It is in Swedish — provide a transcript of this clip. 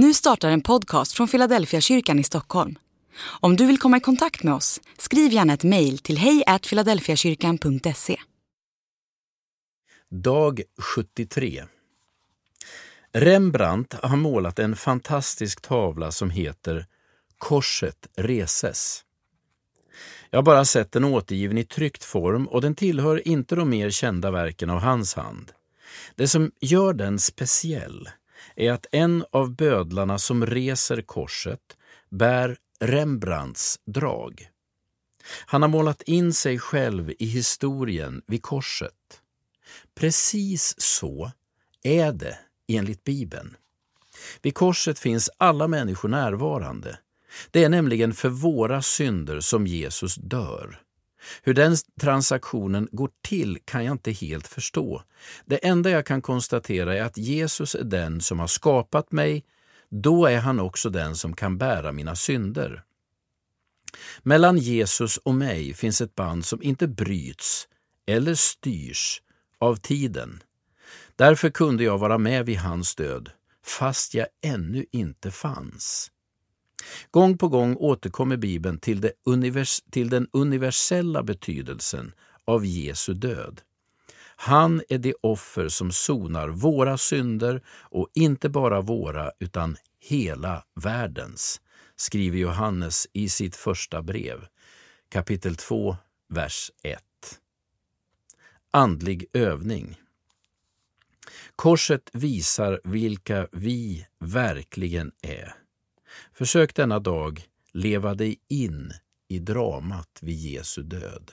Nu startar en podcast från Philadelphia kyrkan i Stockholm. Om du vill komma i kontakt med oss, skriv gärna ett mejl till hejfiladelfiakyrkan.se. Dag 73 Rembrandt har målat en fantastisk tavla som heter Korset reses. Jag har bara sett den återgiven i tryckt form och den tillhör inte de mer kända verken av hans hand. Det som gör den speciell är att en av bödlarna som reser korset bär Rembrandts drag. Han har målat in sig själv i historien vid korset. Precis så är det enligt Bibeln. Vid korset finns alla människor närvarande. Det är nämligen för våra synder som Jesus dör. Hur den transaktionen går till kan jag inte helt förstå. Det enda jag kan konstatera är att Jesus är den som har skapat mig, då är han också den som kan bära mina synder. Mellan Jesus och mig finns ett band som inte bryts eller styrs av tiden. Därför kunde jag vara med vid hans död, fast jag ännu inte fanns. Gång på gång återkommer Bibeln till, det univers till den universella betydelsen av Jesu död. Han är det offer som sonar våra synder och inte bara våra utan hela världens, skriver Johannes i sitt första brev, kapitel 2, vers 1. Andlig övning Korset visar vilka vi verkligen är. Försök denna dag leva dig in i dramat vid Jesu död.